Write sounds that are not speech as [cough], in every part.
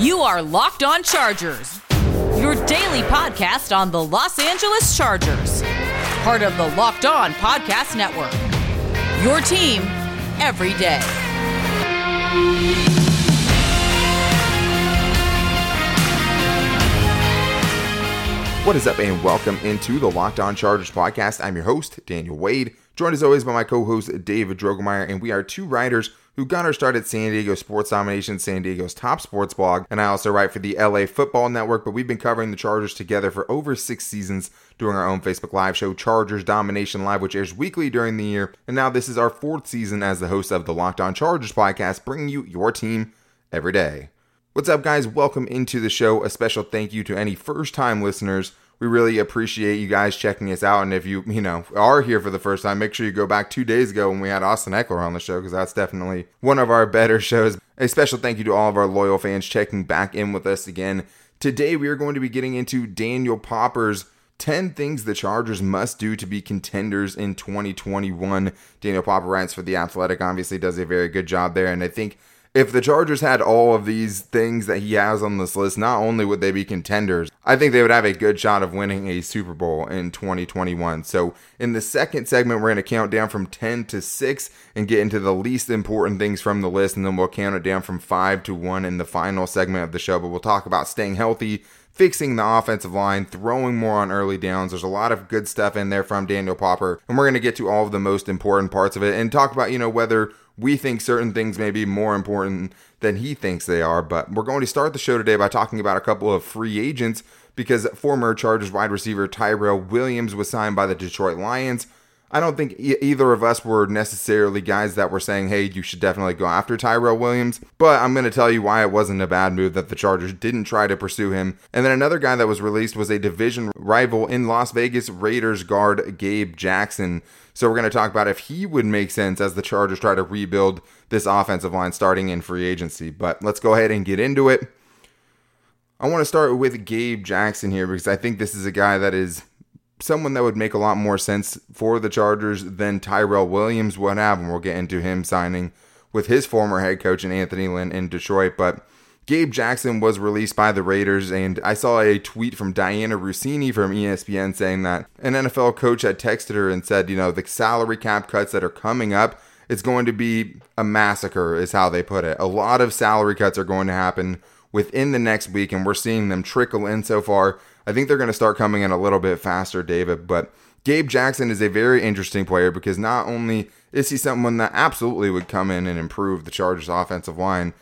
You are Locked On Chargers, your daily podcast on the Los Angeles Chargers, part of the Locked On Podcast Network. Your team every day. What is up, and welcome into the Locked On Chargers podcast. I'm your host, Daniel Wade, joined as always by my co host, David Drogemeyer, and we are two writers who got our start at San Diego Sports Domination, San Diego's top sports blog. And I also write for the LA Football Network, but we've been covering the Chargers together for over six seasons, doing our own Facebook Live show, Chargers Domination Live, which airs weekly during the year. And now this is our fourth season as the host of the Locked On Chargers podcast, bringing you your team every day. What's up, guys? Welcome into the show. A special thank you to any first time listeners. We really appreciate you guys checking us out. And if you, you know, are here for the first time, make sure you go back two days ago when we had Austin Ekeler on the show because that's definitely one of our better [laughs] shows. A special thank you to all of our loyal fans checking back in with us again. Today, we are going to be getting into Daniel Popper's 10 things the Chargers must do to be contenders in 2021. Daniel Popper writes for The Athletic, obviously does a very good job there. And I think if the Chargers had all of these things that he has on this list, not only would they be contenders, I think they would have a good shot of winning a Super Bowl in 2021. So, in the second segment, we're going to count down from 10 to 6 and get into the least important things from the list, and then we'll count it down from 5 to 1 in the final segment of the show. But we'll talk about staying healthy, fixing the offensive line, throwing more on early downs. There's a lot of good stuff in there from Daniel Popper, and we're going to get to all of the most important parts of it and talk about, you know, whether we think certain things may be more important than he thinks they are. But we're going to start the show today by talking about a couple of free agents because former Chargers wide receiver Tyrell Williams was signed by the Detroit Lions. I don't think e- either of us were necessarily guys that were saying, hey, you should definitely go after Tyrell Williams. But I'm going to tell you why it wasn't a bad move that the Chargers didn't try to pursue him. And then another guy that was released was a division rival in Las Vegas Raiders guard Gabe Jackson. So we're going to talk about if he would make sense as the Chargers try to rebuild this offensive line starting in free agency. But let's go ahead and get into it. I want to start with Gabe Jackson here because I think this is a guy that is someone that would make a lot more sense for the Chargers than Tyrell Williams would have, and we'll get into him signing with his former head coach and Anthony Lynn in Detroit. But Gabe Jackson was released by the Raiders, and I saw a tweet from Dianna Russini from ESPN saying that an NFL coach had texted her and said, you know, the salary cap cuts that are coming up, it's going to be a massacre, is how they put it. A lot of salary cuts are going to happen within the next week, and we're seeing them trickle in so far. I think they're going to start coming in a little bit faster, David. But Gabe Jackson is a very interesting player because not only is he someone that absolutely would come in and improve the Chargers' offensive line,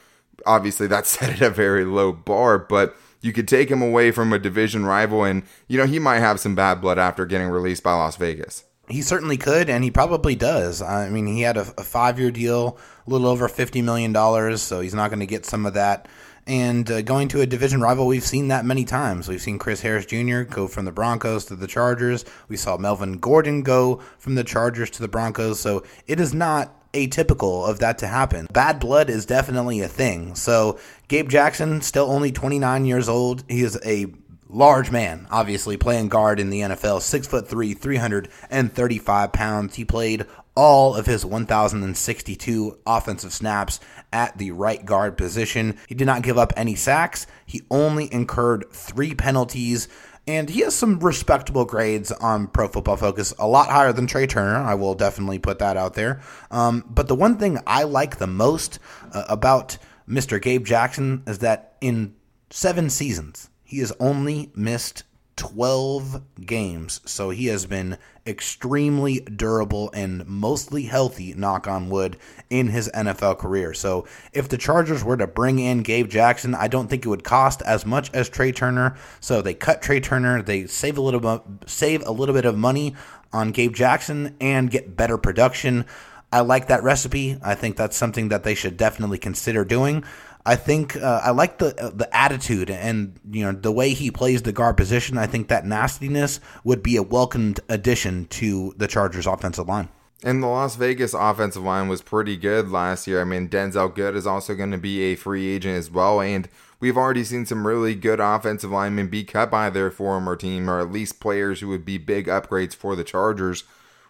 obviously that's [laughs] set at a very low bar, but you could take him away from a division rival, and you know he might have some bad blood after getting released by Las Vegas. He certainly could, and he probably does. I mean, he had a, a five-year deal, a little over fifty million dollars, so he's not going to get some of that. And uh, going to a division rival, we've seen that many times. We've seen Chris Harris Jr. go from the Broncos to the Chargers. We saw Melvin Gordon go from the Chargers to the Broncos. So it is not atypical of that to happen. Bad blood is definitely a thing. So Gabe Jackson, still only 29 years old. He is a large man, obviously playing guard in the NFL, six foot three, 335 pounds. He played all of his 1,062 offensive snaps at the right guard position. He did not give up any sacks. He only incurred three penalties. And he has some respectable grades on Pro Football Focus, a lot higher than Trai Turner. I will definitely put that out there. Um, but the one thing I like the most uh, about Mr. Gabe Jackson is that in seven seasons, he has only missed 12 games. So he has been extremely durable and mostly healthy, knock on wood, in his NFL career. So if the Chargers were to bring in Gabe Jackson, I don't think it would cost as much as Trai Turner. So they cut Trai Turner, they save a little bit, save a little bit of money on Gabe Jackson and get better production. I like that recipe. I think that's something that they should definitely consider doing. I think uh, I like the uh, the attitude and you know the way he plays the guard position. I think that nastiness would be a welcomed addition to the Chargers' offensive line. And the Las Vegas offensive line was pretty good last year. I mean, Denzelle Good is also going to be a free agent as well, and we've already seen some really good offensive linemen be cut by their former team, or at least players who would be big upgrades for the Chargers.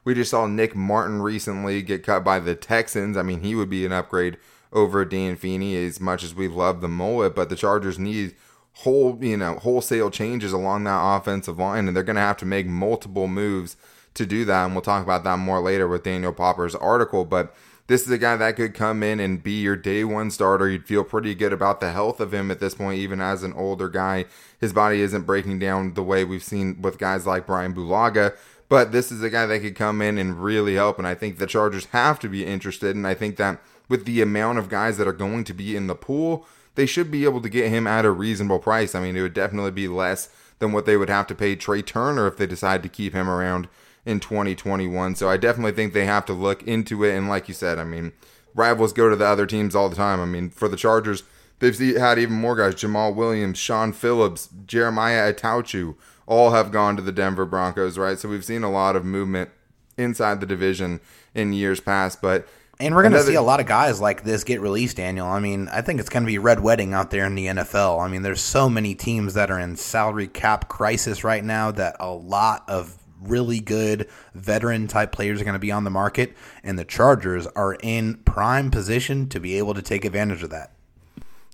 We just saw Nick Martin recently get cut by the Texans. I mean, he would be an upgrade over Dan Feeney as much as we love the mullet, but the Chargers need whole, you know, wholesale changes along that offensive line, and they're going to have to make multiple moves to do that. And we'll talk about that more later with Daniel Popper's article. But this is a guy that could come in and be your day one starter. You'd feel pretty good about the health of him at this point, even as an older guy. His body isn't breaking down the way we've seen with guys like Brian Bulaga. But this is a guy that could come in and really help. And I think the Chargers have to be interested. And I think that with the amount of guys that are going to be in the pool, they should be able to get him at a reasonable price. I mean, it would definitely be less than what they would have to pay Trai Turner if they decide to keep him around in 2021. So I definitely think they have to look into it. And like you said, I mean, rivals go to the other teams all the time. I mean, for the Chargers, they've had even more guys Jamal Williams, Shaun Phillips, Jeremiah Attaochu, all have gone to the Denver Broncos, right? So we've seen a lot of movement inside the division in years past. But and we're going to see a lot of guys like this get released, Daniel. I mean, I think it's going to be red wedding out there in the NFL. I mean, there's so many teams that are in salary cap crisis right now that a lot of really good veteran type players are going to be on the market, and the Chargers are in prime position to be able to take advantage of that.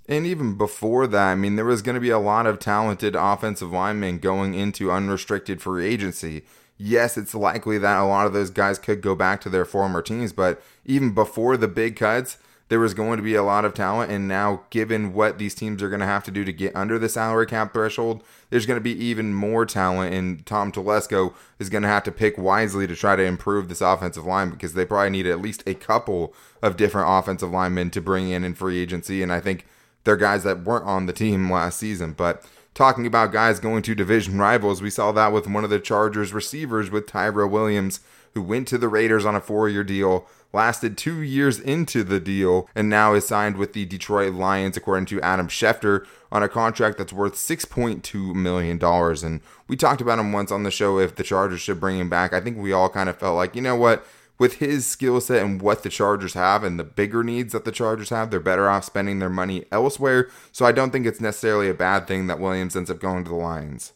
And even before that, I mean, there was going to be a lot of talented offensive linemen going into unrestricted free agency yes, it's likely that a lot of those guys could go back to their former teams, but even before the big cuts, there was going to be a lot of talent. And now, given what these teams are going to have to do to get under the salary cap threshold, there's going to be even more talent. And Tom Telesco is going to have to pick wisely to try to improve this offensive line because they probably need at least a couple of different offensive linemen to bring in in free agency. And I think they're guys that weren't on the team last season. But talking about guys going to division rivals. We saw that with one of the Chargers receivers with Tyrell Williams, who went to the Raiders on a four year deal, lasted two years into the deal, and now is signed with the Detroit Lions, according to Adam Schefter, on a contract that's worth $6.2 million. And we talked about him once on the show if the Chargers should bring him back. I think we all kind of felt like, you know what? with his skill set and what the Chargers have and the bigger needs that the Chargers have, they're better off spending their money elsewhere. So I don't think it's necessarily a bad thing that Williams ends up going to the Lions.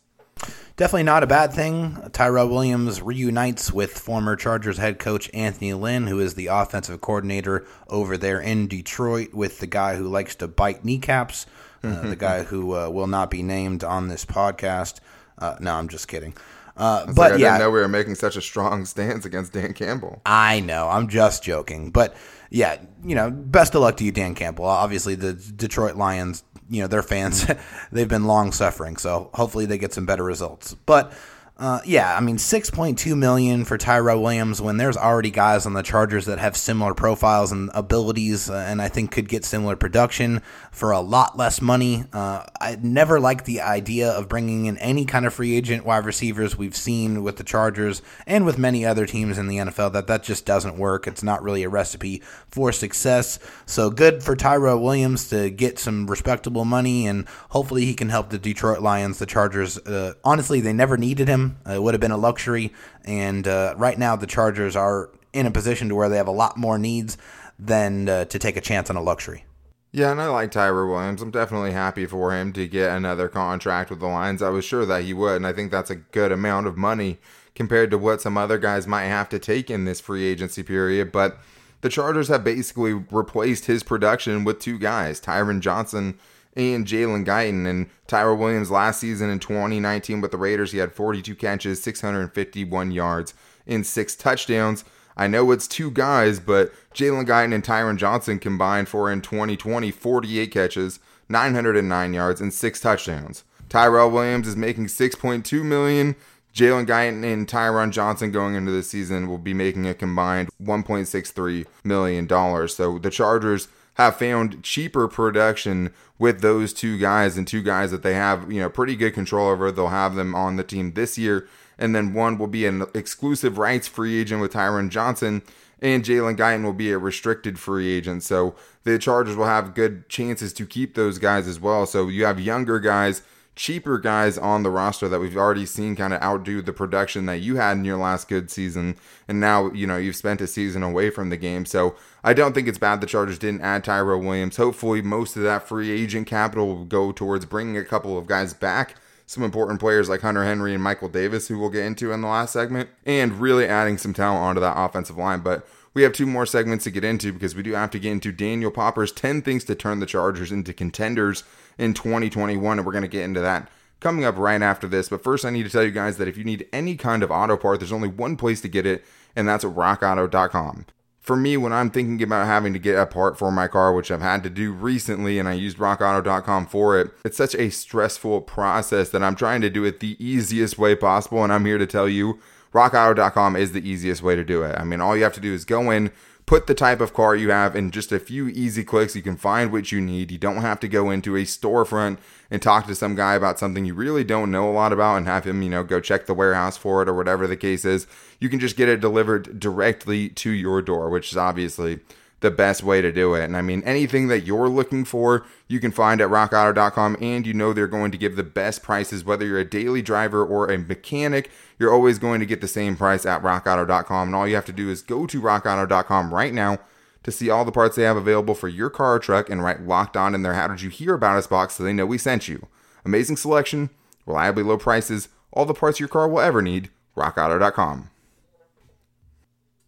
Definitely not a bad thing. Tyrell Williams reunites with former Chargers head coach Anthony Lynn, who is the offensive coordinator over there in Detroit, with the guy who likes to bite kneecaps, uh, [laughs] the guy who uh, will not be named on this podcast. Uh, no, I'm just kidding. Uh, but like, I yeah, didn't know we were making such a strong [laughs] stance against Dan Campbell. I know. I'm just joking, but yeah, you know, best of luck to you, Dan Campbell. Obviously, the Detroit Lions, you know, their fans, [laughs] they've been long suffering, so hopefully they get some better results. But uh, yeah, I mean, six point two million for Tyrell Williams when there's already guys on the Chargers that have similar profiles and abilities, uh, and I think could get similar production for a lot less money. Uh, I never liked the idea of bringing in any kind of free agent wide receivers we've seen with the Chargers and with many other teams in the NFL. That that just doesn't work. It's not really a recipe for success. So good for Tyrell Williams to get some respectable money, and hopefully he can help the Detroit Lions. The Chargers, uh, honestly, they never needed him. Uh, it would have been a luxury. And uh, right now, the Chargers are in a position to where they have a lot more needs than uh, to take a chance on a luxury. Yeah, and I like Tyrell Williams. I'm definitely happy for him to get another contract with the Lions. I was sure that he would, and I think that's a good amount of money compared to what some other guys might have to take in this free agency period. But the Chargers have basically replaced his production with two guys, Tyron Johnson and Jalen Guyton. And Tyrell Williams last season in 2019 with the Raiders, he had 42 catches, 651 yards, and six touchdowns. I know it's two guys, but Jalen Guyton and Tyron Johnson combined for in 2020 48 catches, 909 yards, and six touchdowns. Tyrell Williams is making 6.2 million. Jalen Guyton and Tyron Johnson going into the season will be making a combined 1.63 million dollars. So the Chargers have found cheaper production with those two guys and two guys that they have, you know, pretty good control over. They'll have them on the team this year. And then one will be an exclusive rights free agent with Tyron Johnson, and Jalen Guyton will be a restricted free agent. So the Chargers will have good chances to keep those guys as well. So you have younger guys cheaper guys on the roster that we've already seen kind of outdo the production that you had in your last good season. And now, you know, you've spent a season away from the game. So I don't think it's bad the Chargers didn't add Tyrell Williams. Hopefully, most of that free agent capital will go towards bringing a couple of guys back. Some important players like Hunter Henry and Michael Davis, who we'll get into in the last segment, and really adding some talent onto that offensive line. But we have two more segments to get into because we do have to get into Daniel Popper's 10 things to turn the Chargers into contenders in 2021, and we're going to get into that coming up right after this. But first, I need to tell you guys that if you need any kind of auto part, there's only one place to get it, and that's rockauto.com. For me, when I'm thinking about having to get a part for my car, which I've had to do recently, and I used rockauto.com for it, it's such a stressful process that I'm trying to do it the easiest way possible. And I'm here to tell you rockauto.com is the easiest way to do it. I mean, all you have to do is go in, put the type of car you have in just a few easy clicks. You can find what you need. You don't have to go into a storefront and talk to some guy about something you really don't know a lot about and have him, you know, go check the warehouse for it or whatever the case is. You can just get it delivered directly to your door, which is obviously the best way to do it. And I mean, anything that you're looking for, you can find at rockauto.com, and you know they're going to give the best prices, whether you're a daily driver or a mechanic. You're always going to get the same price at rockauto.com. And all you have to do is go to rockauto.com right now to see all the parts they have available for your car or truck and write locked on in their How Did You Hear About Us box so they know we sent you. Amazing selection, reliably low prices, all the parts your car will ever need. RockAuto.com.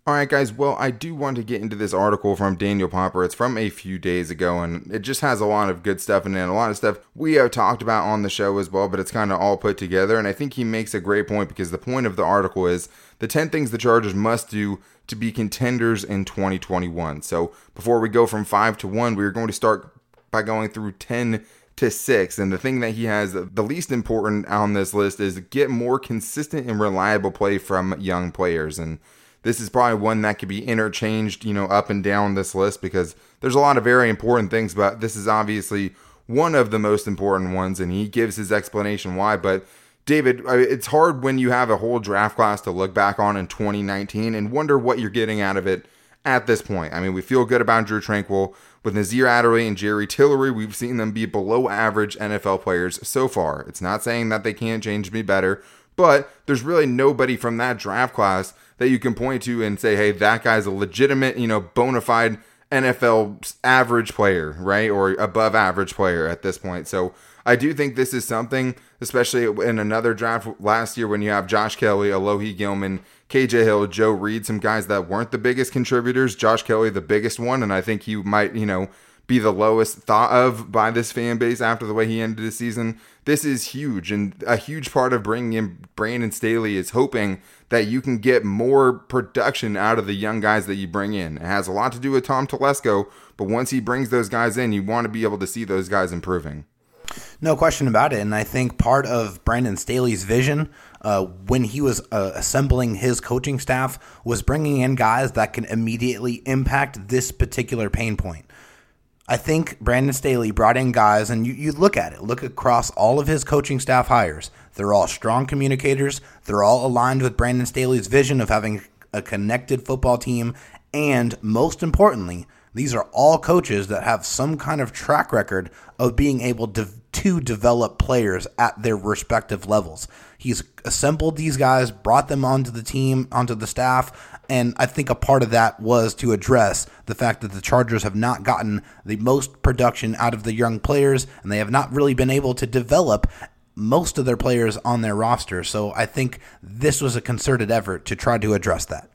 All right, guys. Well, I do want to get into this article from Daniel Popper. It's from a few days ago, and it just has a lot of good stuff in it, a lot of stuff we have talked about on the show as well, but it's kind of all put together. And I think he makes a great point because the point of the article is the 10 things the Chargers must do to be contenders in 2021. So before we go from 5 to 1, we're going to start by going through 10 to 6. And the thing that he has the least important on this list is get more consistent and reliable play from young players. And this is probably one that could be interchanged, you know, up and down this list because there's a lot of very important things, but this is obviously one of the most important ones, and he gives his explanation why. But David, it's hard when you have a whole draft class to look back on in 2019 and wonder what you're getting out of it at this point. I mean, we feel good about Drue Tranquill. With Nasir Adderley and Jerry Tillery, we've seen them be below average NFL players so far. It's not saying that they can't change me better, but there's really nobody from that draft class that you can point to and say, hey, that guy's a legitimate, you know, bona fide NFL average player, right? Or above average player at this point. So I do think this is something, especially in another draft last year when you have Josh Kelley, Alohi Gilman, KJ Hill, Joe Reed, some guys that weren't the biggest contributors. Josh Kelley, the biggest one. And I think he might, you know, be the lowest thought of by this fan base after the way he ended the season. This is huge, and a huge part of bringing in Brandon Staley is hoping that you can get more production out of the young guys that you bring in. It has a lot to do with Tom Telesco, but once he brings those guys in, you want to be able to see those guys improving. No question about it. And I think part of Brandon Staley's vision uh, when he was uh, assembling his coaching staff was bringing in guys that can immediately impact this particular pain point. I think Brandon Staley brought in guys, and you, you look at it, look across all of his coaching staff hires. They're all strong communicators. They're all aligned with Brandon Staley's vision of having a connected football team. And most importantly, these are all coaches that have some kind of track record of being able to, to develop players at their respective levels. He's assembled these guys, brought them onto the team, onto the staff, and I think a part of that was to address the fact that the Chargers have not gotten the most production out of the young players, and they have not really been able to develop most of their players on their roster. So I think this was a concerted effort to try to address that.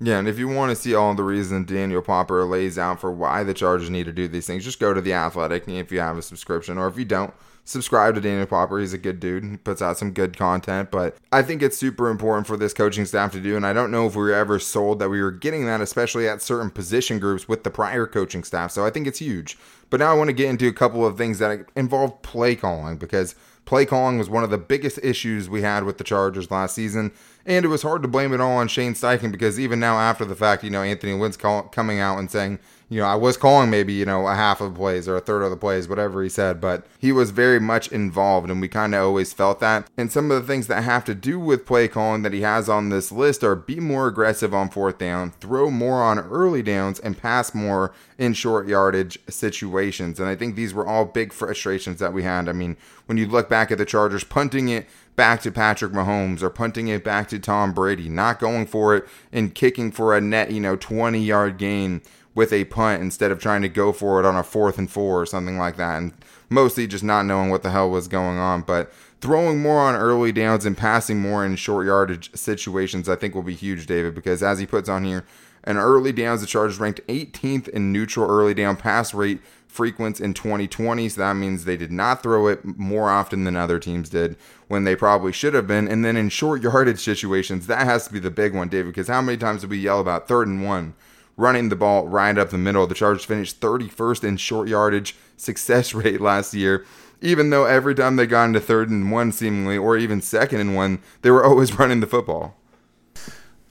Yeah, and if you want to see all the reasons Daniel Popper lays out for why the Chargers need to do these things, just go to The Athletic if you have a subscription, or if you don't, subscribe to Daniel Popper. He's a good dude. He puts out some good content, but I think it's super important for this coaching staff to do. And I don't know if we were ever sold that we were getting that, especially at certain position groups with the prior coaching staff. So I think it's huge. But now I want to get into a couple of things that involve play calling because play calling was one of the biggest issues we had with the Chargers last season. And it was hard to blame it all on Shane Steichen because even now, after the fact, you know, Anthony Lynn's call, coming out and saying, you know, I was calling maybe, you know, a half of the plays or a third of the plays, whatever he said, but he was very much involved and we kind of always felt that. And some of the things that have to do with play calling that he has on this list are be more aggressive on fourth down, throw more on early downs, and pass more in short yardage situations. And I think these were all big frustrations that we had. I mean, when you look back at the Chargers punting it back to Patrick Mahomes or punting it back to Tom Brady, not going for it and kicking for a net, you know, 20 yard gain with a punt instead of trying to go for it on a fourth and four or something like that. And mostly just not knowing what the hell was going on. But throwing more on early downs and passing more in short yardage situations, I think will be huge, David, because as he puts on here, And early downs, the Chargers ranked 18th in neutral early down pass rate frequency in 2020. So that means they did not throw it more often than other teams did when they probably should have been. And then in short yardage situations, that has to be the big one, David, because how many times did we yell about third and one? Running the ball right up the middle. The Chargers finished 31st in short yardage success [laughs] rate last year even though every time they got into third and one, seemingly, or even second and one, they were [laughs] always running the football.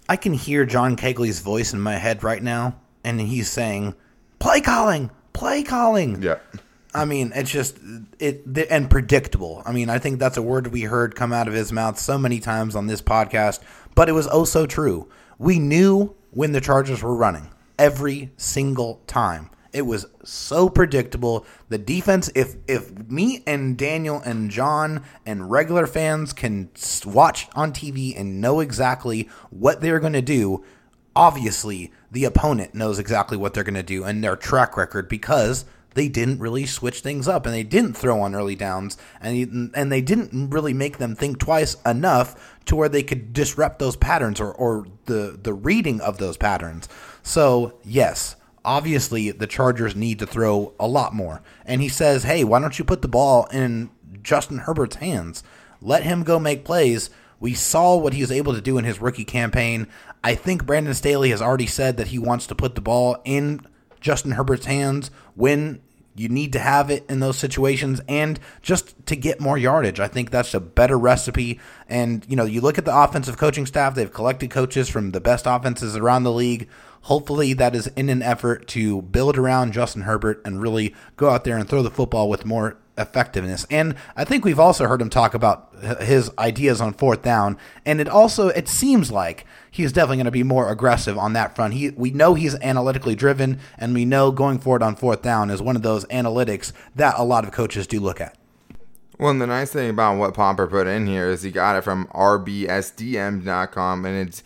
I can hear John Kegley's voice in my head right now, and he's saying, "Play calling, play calling." Yeah. I mean, it's just it and predictable. I mean, I think that's a word we heard come out of his mouth so many times on this podcast, but it was oh so true. We knew when the Chargers were running every single time. It was so predictable. The defense, if if me and Daniel and John and regular fans can watch on TV and know exactly what they're going to do, obviously the opponent knows exactly what they're going to do and their track record because they didn't really switch things up and they didn't throw on early downs and and they didn't really make them think twice enough to where they could disrupt those patterns or, or the the reading of those patterns. So yes, obviously the Chargers need to throw a lot more. And he says, hey, why don't you put the ball in Justin Herbert's hands? Let him go make plays. We saw what he was able to do in his rookie campaign. I think Brandon Staley has already said that he wants to put the ball in Justin Herbert's hands when you need to have it in those situations and just to get more yardage. I think that's a better recipe. And, you know, you look at the offensive coaching staff, they've collected coaches from the best offenses around the league. Hopefully, that is in an effort to build around Justin Herbert and really go out there and throw the football with more effectiveness. And I think we've also heard him talk about his ideas on fourth down. And it also it seems like he's definitely going to be more aggressive on that front. He we know he's analytically driven, and we know going forward on fourth down is one of those analytics that a lot of coaches do look at. Well, and the nice thing about what Popper put in here is he got it from rbsdm.com, and it's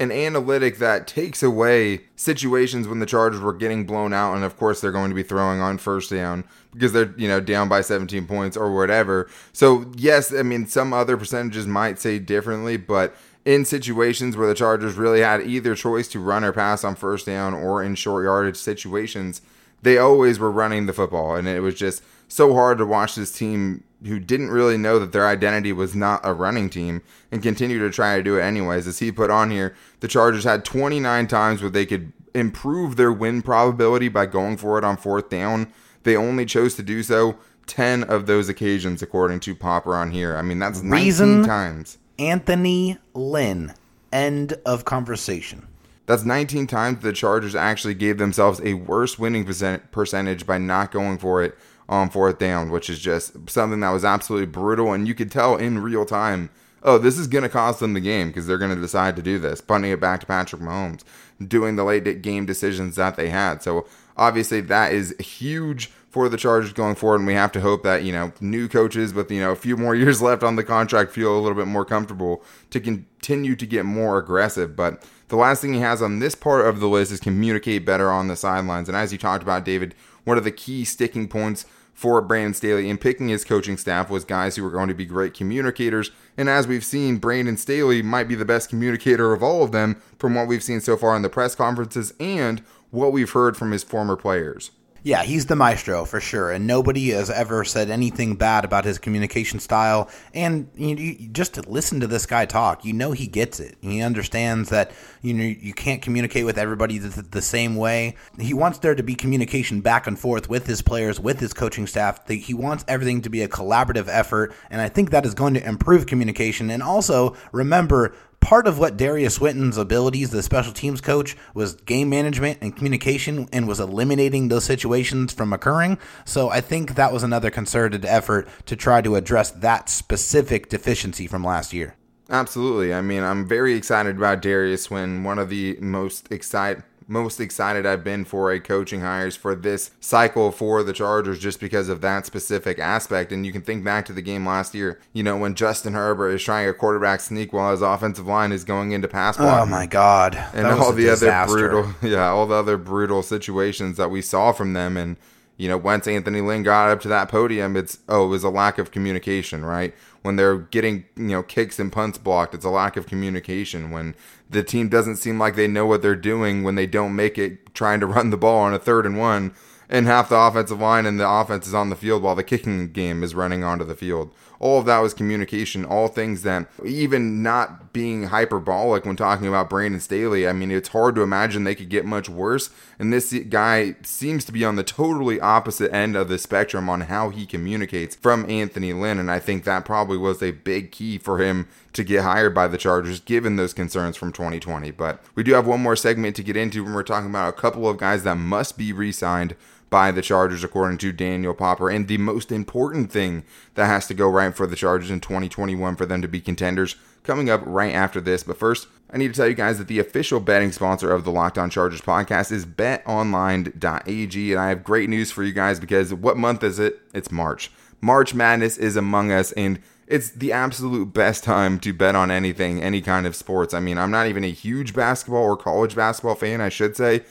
an analytic that takes away situations when the Chargers were getting blown out, and of course they're going to be throwing on first down because they're you know down by 17 points or whatever. So yes, I mean some other percentages might say differently, but in situations where the Chargers really had either choice to run or pass on first down or in short yardage situations, they always were running the football, and it was just so hard to watch this team who didn't really know that their identity was not a running team and continue to try to do it anyways. As he put on here, the Chargers had 29 times where they could improve their win probability by going for it on fourth down. They only chose to do so 10 of those occasions, according to Popper on here. I mean, that's 19 Reason times. Anthony Lynn. End of conversation. That's 19 times the Chargers actually gave themselves a worse winning percentage by not going for it Um, on fourth down, which is just something that was absolutely brutal. And you could tell in real time, oh, this is going to cost them the game because they're going to decide to do this, punting it back to Patrick Mahomes, doing the late game decisions that they had. So obviously that is huge for the Chargers going forward, and we have to hope that you know new coaches with you know a few more [laughs] years left on the contract feel a little bit more comfortable to continue to get more aggressive. But the last thing he has on this part of the list is communicate better on the sidelines, and as you talked about, David, one of the key sticking points for Brandon Staley in picking his coaching staff was guys who were going to be great communicators. And as we've seen, Brandon Staley might be the best communicator of all of them from what we've seen so far in the press conferences and what we've heard from his former players. Yeah, he's the maestro for sure, and nobody has ever said anything bad about his communication style. And you, you, just to listen to this guy talk, you know he gets it. He understands that you know you can't communicate with everybody the, the same way. He wants there to be communication back and forth with his players, with his coaching staff. He wants everything to be a collaborative effort, and I think that is going to improve communication. And also remember part of what Darius Swinton's abilities, the special teams coach, was game management and communication and was eliminating those situations from occurring. So I think that was another concerted effort to try to address that specific deficiency from last year. Absolutely. I mean, I'm very excited about Darius Swinton, one of the most excited most excited I've been for a coaching hires for this cycle for the Chargers just because of that specific aspect. And you can think back to the game last year, you know, when Justin Herbert is trying a quarterback sneak while his offensive line is going into pass block. Oh my God. And all the disaster. other brutal, [laughs] yeah, all the other brutal situations that we saw from them. And, you know, once Anthony Lynn got up to that podium, it's oh, it was a lack of communication, right? When they're getting, you know, kicks and punts blocked, it's a lack of communication. When the team doesn't seem like they know what they're doing when they don't make it trying to run the ball on a third and one, and half the offensive line and the offense is on the field while the kicking game is running onto the field all of that was communication, all things that even not being hyperbolic when talking about Brandon Staley, I mean, it's hard to imagine they could get much worse. And this guy seems to be on the totally opposite end of the spectrum on how he communicates from Anthony Lynn. And I think that probably was a big key for him to get hired by the Chargers, given those concerns from 2020. But we do have one more segment to get into when we're talking about a couple of guys that must be re signed by the Chargers, according to Daniel Popper. And the most important thing that has to go right for the Chargers in 2021 for them to be contenders coming up right after this. But first, I need to tell you guys that the official betting sponsor of the Locked On Chargers podcast is betonline.ag. And I have great news for you guys because what month is it? It's March. March Madness is among us. And it's the absolute best time to bet on anything, any kind of sports. I mean, I'm not even a huge basketball or college basketball fan, I should say.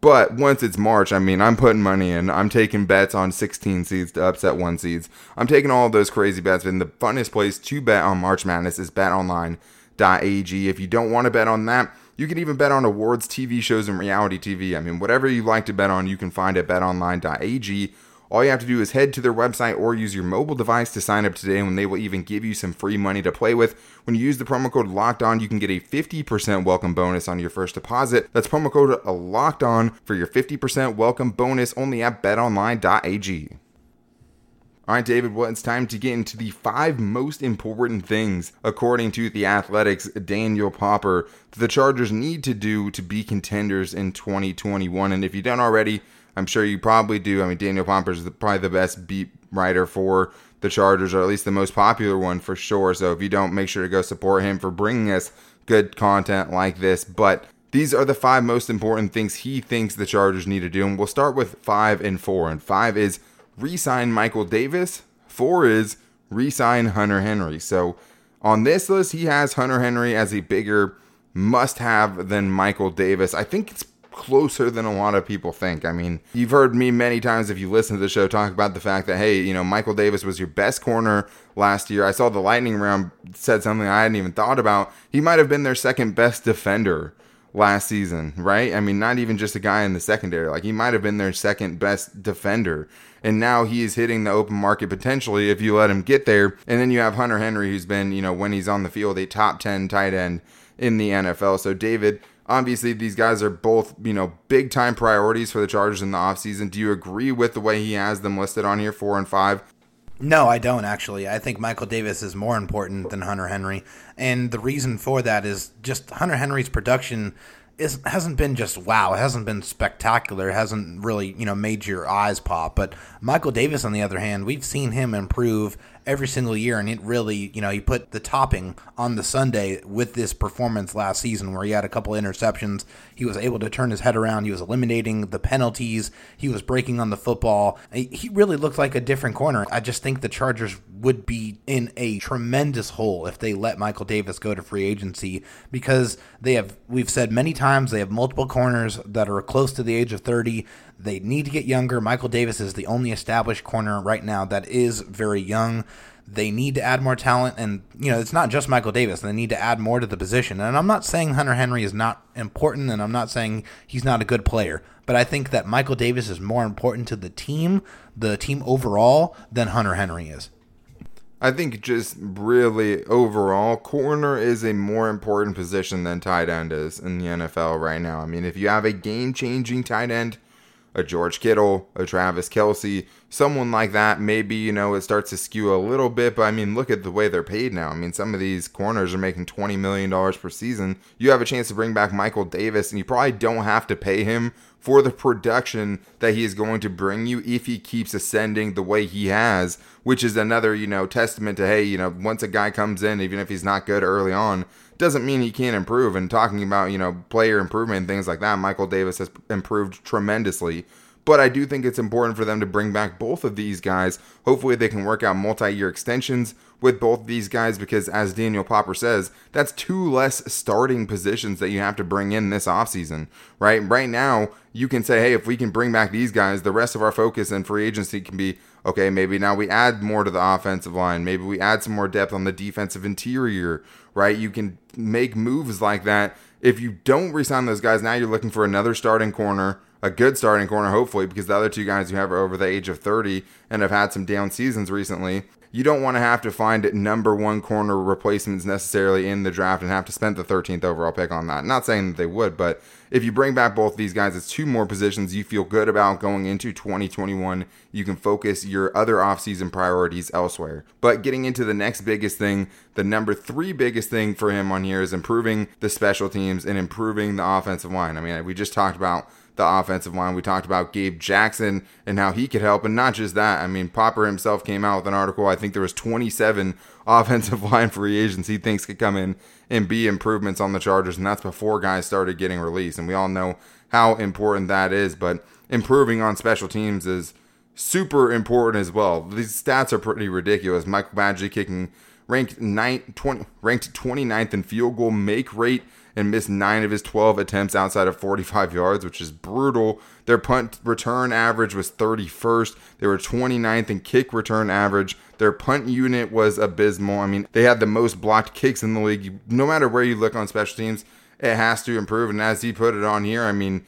But once it's March, I mean, I'm putting money in. I'm taking bets on 16 seeds to upset one seeds. I'm taking all of those crazy bets. And the funnest place to bet on March Madness is betonline.ag. If you don't want to bet on that, you can even bet on awards, TV shows, and reality TV. I mean, whatever you like to bet on, you can find at betonline.ag. All you have to do is head to their website or use your mobile device to sign up today, and they will even give you some free money to play with. When you use the promo code Locked On, you can get a 50% welcome bonus on your first deposit. That's promo code uh, Locked On for your 50% welcome bonus only at BetOnline.ag. All right, David, well, it's time to get into the five most important things, according to the Athletics' Daniel Popper, that the Chargers need to do to be contenders in 2021. And if you don't already, I'm sure you probably do. I mean, Daniel Popper is probably the best beat writer for the Chargers, or at least the most popular one for sure. So if you don't, make sure to go support him for bringing us good content like this. But these are the five most important things he thinks the Chargers need to do. And we'll start with five and four. And five is re sign Michael Davis, four is re sign Hunter Henry. So on this list, he has Hunter Henry as a bigger must have than Michael Davis. I think it's closer than a lot of people think. I mean, you've heard me many times if you listen to the show talk about the fact that, hey, you know, Michael Davis was your best corner last year. I saw the Lightning round said something I hadn't even thought about. He might have been their second best defender last season, right? I mean, not even just a guy in the secondary. Like, he might have been their second best defender. And now he is hitting the open market potentially if you let him get there. And then you have Hunter Henry, who's been, you know, when he's on the field, a top 10 tight end in the NFL. So, David, Obviously, these guys are both, you know, big time priorities for the Chargers in the offseason. Do you agree with the way he has them listed on here, four and five? No, I don't actually. I think Michael Davis is more important than Hunter Henry. And the reason for that is just Hunter Henry's production is hasn't been just wow. It hasn't been spectacular. It hasn't really you know made your eyes pop. But Michael Davis, on the other hand, we've seen him improve every single year, and it really you know he put the topping on the Sunday with this performance last season, where he had a couple interceptions. He was able to turn his head around. He was eliminating the penalties. He was breaking on the football. He really looked like a different corner. I just think the Chargers would be in a tremendous hole if they let Michael Davis go to free agency because they have we've said many times they have multiple corners that are close to the age of 30 they need to get younger. Michael Davis is the only established corner right now that is very young. They need to add more talent and you know it's not just Michael Davis. They need to add more to the position. And I'm not saying Hunter Henry is not important and I'm not saying he's not a good player but I think that Michael Davis is more important to the team the team overall than Hunter Henry is. I think just really overall, corner is a more important position than tight end is in the NFL right now. I mean, if you have a game changing tight end, a George Kittle, a Travis Kelce, someone like that, maybe, you know, it starts to skew a little bit. But I mean, look at the way they're paid now. I mean, some of these corners are making $20 million per season. You have a chance to bring back Michael Davis, and you probably don't have to pay him for the production that he is going to bring you if he keeps ascending the way he has, which is another, you know, testament to, hey, you know, once a guy comes in, even if he's not good early on, doesn't mean he can't improve. And talking about, you know, player improvement and things like that, Michael Davis has improved tremendously But I do think it's important for them to bring back both of these guys. Hopefully, they can work out multi year extensions with both these guys because, as Daniel Popper says, that's two less starting positions that you have to bring in this offseason, right? Right now, you can say, hey, if we can bring back these guys, the rest of our focus and free agency can be okay, maybe now we add more to the offensive line. Maybe we add some more depth on the defensive interior, right? You can make moves like that. If you don't resign those guys, now you're looking for another starting corner, a good starting corner, hopefully, because the other two guys you have are over the age of 30 and have had some down seasons recently you don't want to have to find number one corner replacements necessarily in the draft and have to spend the 13th overall pick on that. Not saying that they would, but if you bring back both these guys, it's two more positions you feel good about going into 2021. You can focus your other offseason priorities elsewhere. But getting into the next biggest thing, the number three biggest thing for him on here is improving the special teams and improving the offensive line. I mean, we just talked about the offensive line. We talked about Gabe Jackson and how he could help, and not just that. I mean, Popper himself came out with an article. I think there was 27 [laughs] offensive line free agents he thinks could come in and be improvements on the Chargers, and that's before guys started getting released. And we all know how important that is. But improving on special teams is super important as well. These stats are pretty ridiculous. Michael Badgley kicking ranked 9, 20, ranked 29th in field goal make rate and missed nine of his 12 attempts outside of 45 yards, which is brutal. Their punt return average was 31st. They were 29th in kick return average. Their punt unit was abysmal. I mean, they had the most blocked kicks in the league. No matter where you look on special teams, it has to improve. And as he put it on here, I mean,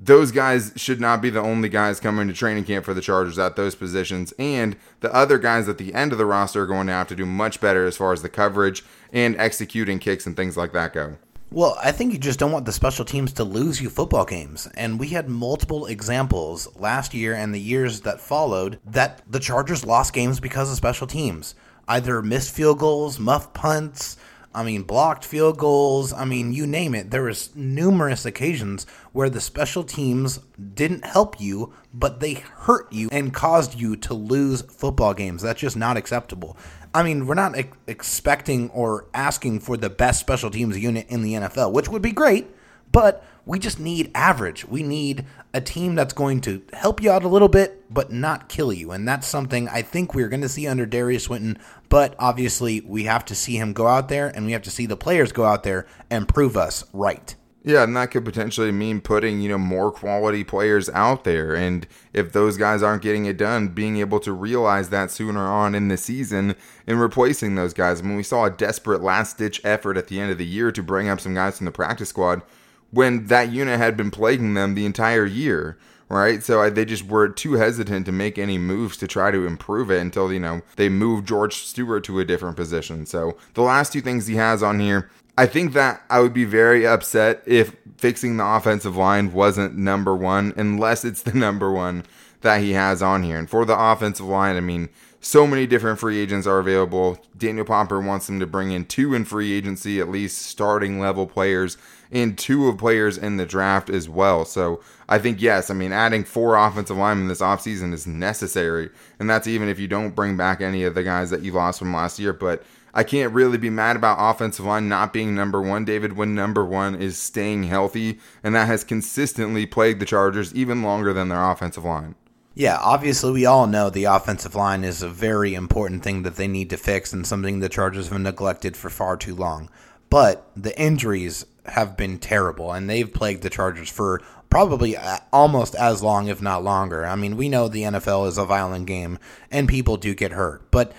those guys should not be the only guys coming to training camp for the Chargers at those positions. And the other guys at the end of the roster are going to have to do much better as far as the coverage and executing kicks and things like that go. Well, I think you just don't want the special teams to lose you football games. And we had multiple examples last year and the years that followed that the Chargers lost games because of special teams. Either missed field goals, muff punts, I mean, blocked field goals. I mean, you name it. There was numerous occasions where the special teams didn't help you, but they hurt you and caused you to lose football games. That's just not acceptable. I mean, we're not ex- expecting or asking for the best special teams unit in the NFL, which would be great, but we just need average. We need a team that's going to help you out a little bit, but not kill you. And that's something I think we're going to see under Darius Swinton. But obviously, we have to see him go out there and we have to see the players go out there and prove us right. Yeah, and that could potentially mean putting, you know, more quality players out there. And if those guys aren't getting it done, being able to realize that sooner on in the season and replacing those guys. I mean, we saw a desperate last ditch effort at the end of the year to bring up some guys from the practice squad when that unit had been plaguing them the entire year right? So I, they just were too hesitant to make any moves to try to improve it until, you know, they moved George Stewart to a different position. So the last two things he has on here I think that I would be very upset if fixing the offensive line wasn't number one, unless it's the [laughs] number one that he has on here. And for the offensive line, I mean, so many different free agents are available. Daniel Popper wants them to bring in two in free agency, at least starting level players, and two of players in the draft as well. So I think, yes, I mean, adding four offensive linemen this offseason is necessary. And that's even if you don't bring back any of the guys that you lost from last year. But I can't really be mad about offensive line not being number one, David, when number one is staying healthy, and that has consistently plagued the Chargers even longer than their offensive line. Yeah, obviously, we all know the offensive line is a very important thing that they need to fix and something the Chargers have neglected for far too long. But the injuries have been terrible, and they've plagued the Chargers for probably almost as long, if not longer. I mean, we know the NFL is a violent game, and people do get hurt. But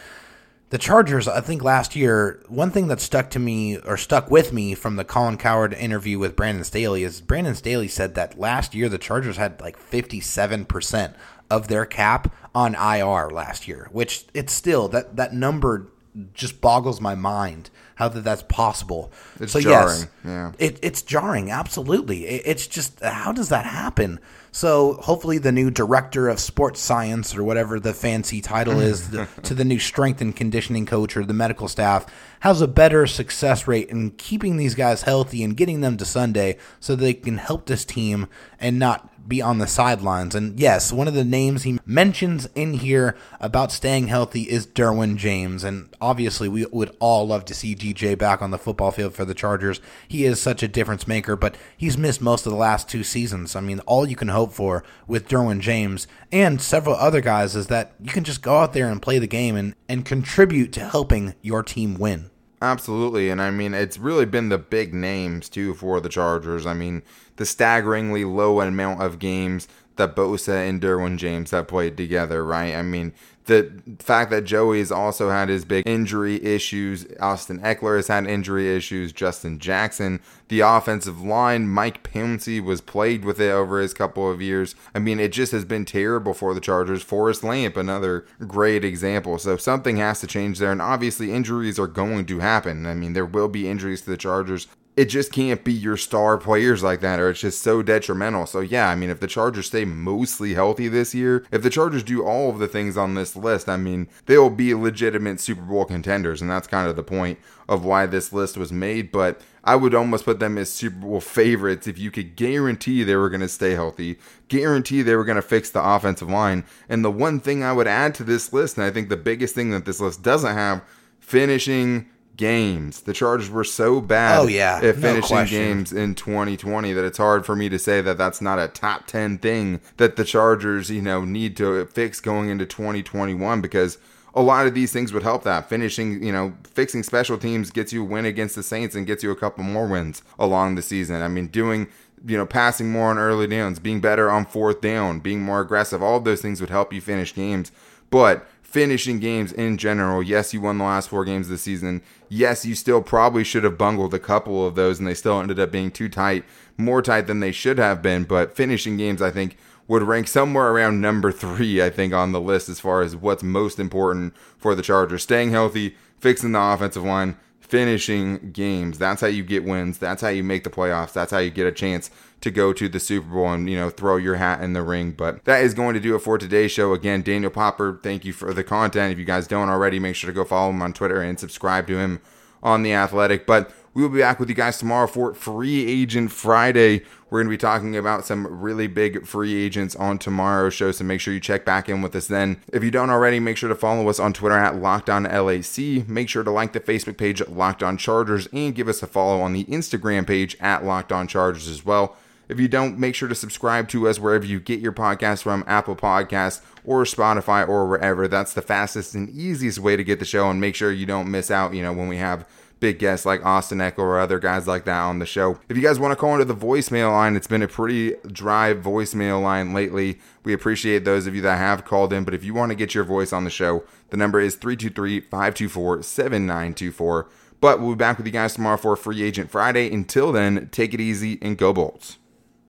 the Chargers, I think last year, one thing that stuck to me or stuck with me from the Colin Cowherd interview with Brandon Staley is Brandon Staley said that last year the Chargers had like 57% of their cap on IR last year, which it's still that that number just boggles my mind how that that's possible. It's so jarring. yes, yeah. it, it's jarring. Absolutely, it, it's just how does that happen? So hopefully, the new director of sports science or whatever the fancy title is [laughs] the, to the new strength and conditioning coach or the medical staff has a better success rate in keeping these guys healthy and getting them to Sunday so they can help this team and not be on the sidelines. And yes, one of the names he mentions in here about staying healthy is Derwin James. And obviously, we would all love to see OBJ back on the football field for the Chargers. He is such a difference maker, but he's missed most of the last two seasons. I mean, all you can hope for with Derwin James and several other guys is that you can just go out there and play the game and, and contribute to helping your team win. Absolutely. And I mean, it's really been the big names, too, for the Chargers. I mean, the staggeringly low amount of games that Bosa and Derwin James have played together, right? I mean, the fact that Joey has also had his big injury issues, Austin Ekeler has had injury issues, Justin Jackson, the offensive line, Mike Pouncey was played with it over his couple of years. I mean, it just has been terrible for the Chargers. Forrest Lamp, another great example. So something has to change there, and obviously injuries are going to happen. I mean, there will be injuries to the Chargers it just can't be your star players like that, or it's just so detrimental. So, yeah, I mean, if the Chargers stay mostly healthy this year, if the Chargers do all of the things on this list, I mean, they'll be legitimate Super Bowl contenders. And that's kind of the point of why this list was made. But I would almost put them as Super Bowl favorites if you could guarantee they were going to stay healthy, guarantee they were going to fix the offensive line. And the one thing I would add to this list, and I think the biggest thing that this list doesn't have, finishing games. The Chargers were so bad oh, yeah. at finishing question. games in 2020 that it's hard for me to say that that's not a top 10 thing that the Chargers, you know, need to fix going into 2021 because a lot of these things would help that. Finishing, you know, fixing special teams gets you a win against the Saints and gets you a couple more wins along the season. I mean, doing you know, passing more on early downs, being better on fourth down, being more aggressive, all of those things would help you finish games. But finishing games in general. Yes, you won the last four games of the season. Yes, you still probably should have bungled a couple of those, and they still ended up being too tight, more tight than they should have been. But finishing games, I think, would rank somewhere around number three, I think, on the list as far as what's most important for the Chargers. Staying healthy, fixing the offensive line, finishing games. That's how you get wins. That's how you make the playoffs. That's how you get a chance to go to the Super Bowl and, you know, throw your hat in the ring. But that is going to do it for today's show. Again, Daniel Popper, thank you for the content. If you guys don't already, make sure to go follow him on Twitter and subscribe to him on The Athletic. But we will be back with you guys tomorrow for Free Agent Friday. We're going to be talking about some really big free agents on tomorrow's show, so make sure you check back in with us then. If you don't already, make sure to follow us on Twitter at LockedOnLAC. Make sure to like the Facebook page at Locked On Chargers and give us a follow on the Instagram page at Locked On Chargers as well. If you don't, make sure to subscribe to us wherever you get your podcast from Apple Podcasts or Spotify or wherever. That's the fastest and easiest way to get the show and make sure you don't miss out, you know, when we have big guests like Austin Ekeler or other guys like that on the show. If you guys want to call into the voicemail line, it's been a pretty dry voicemail line lately. We appreciate those of you that have called in, but if you want to get your voice on the show, the number is 323 524 7924. But we'll be back with you guys tomorrow for Free Agent Friday. Until then, take it easy and go Bolts.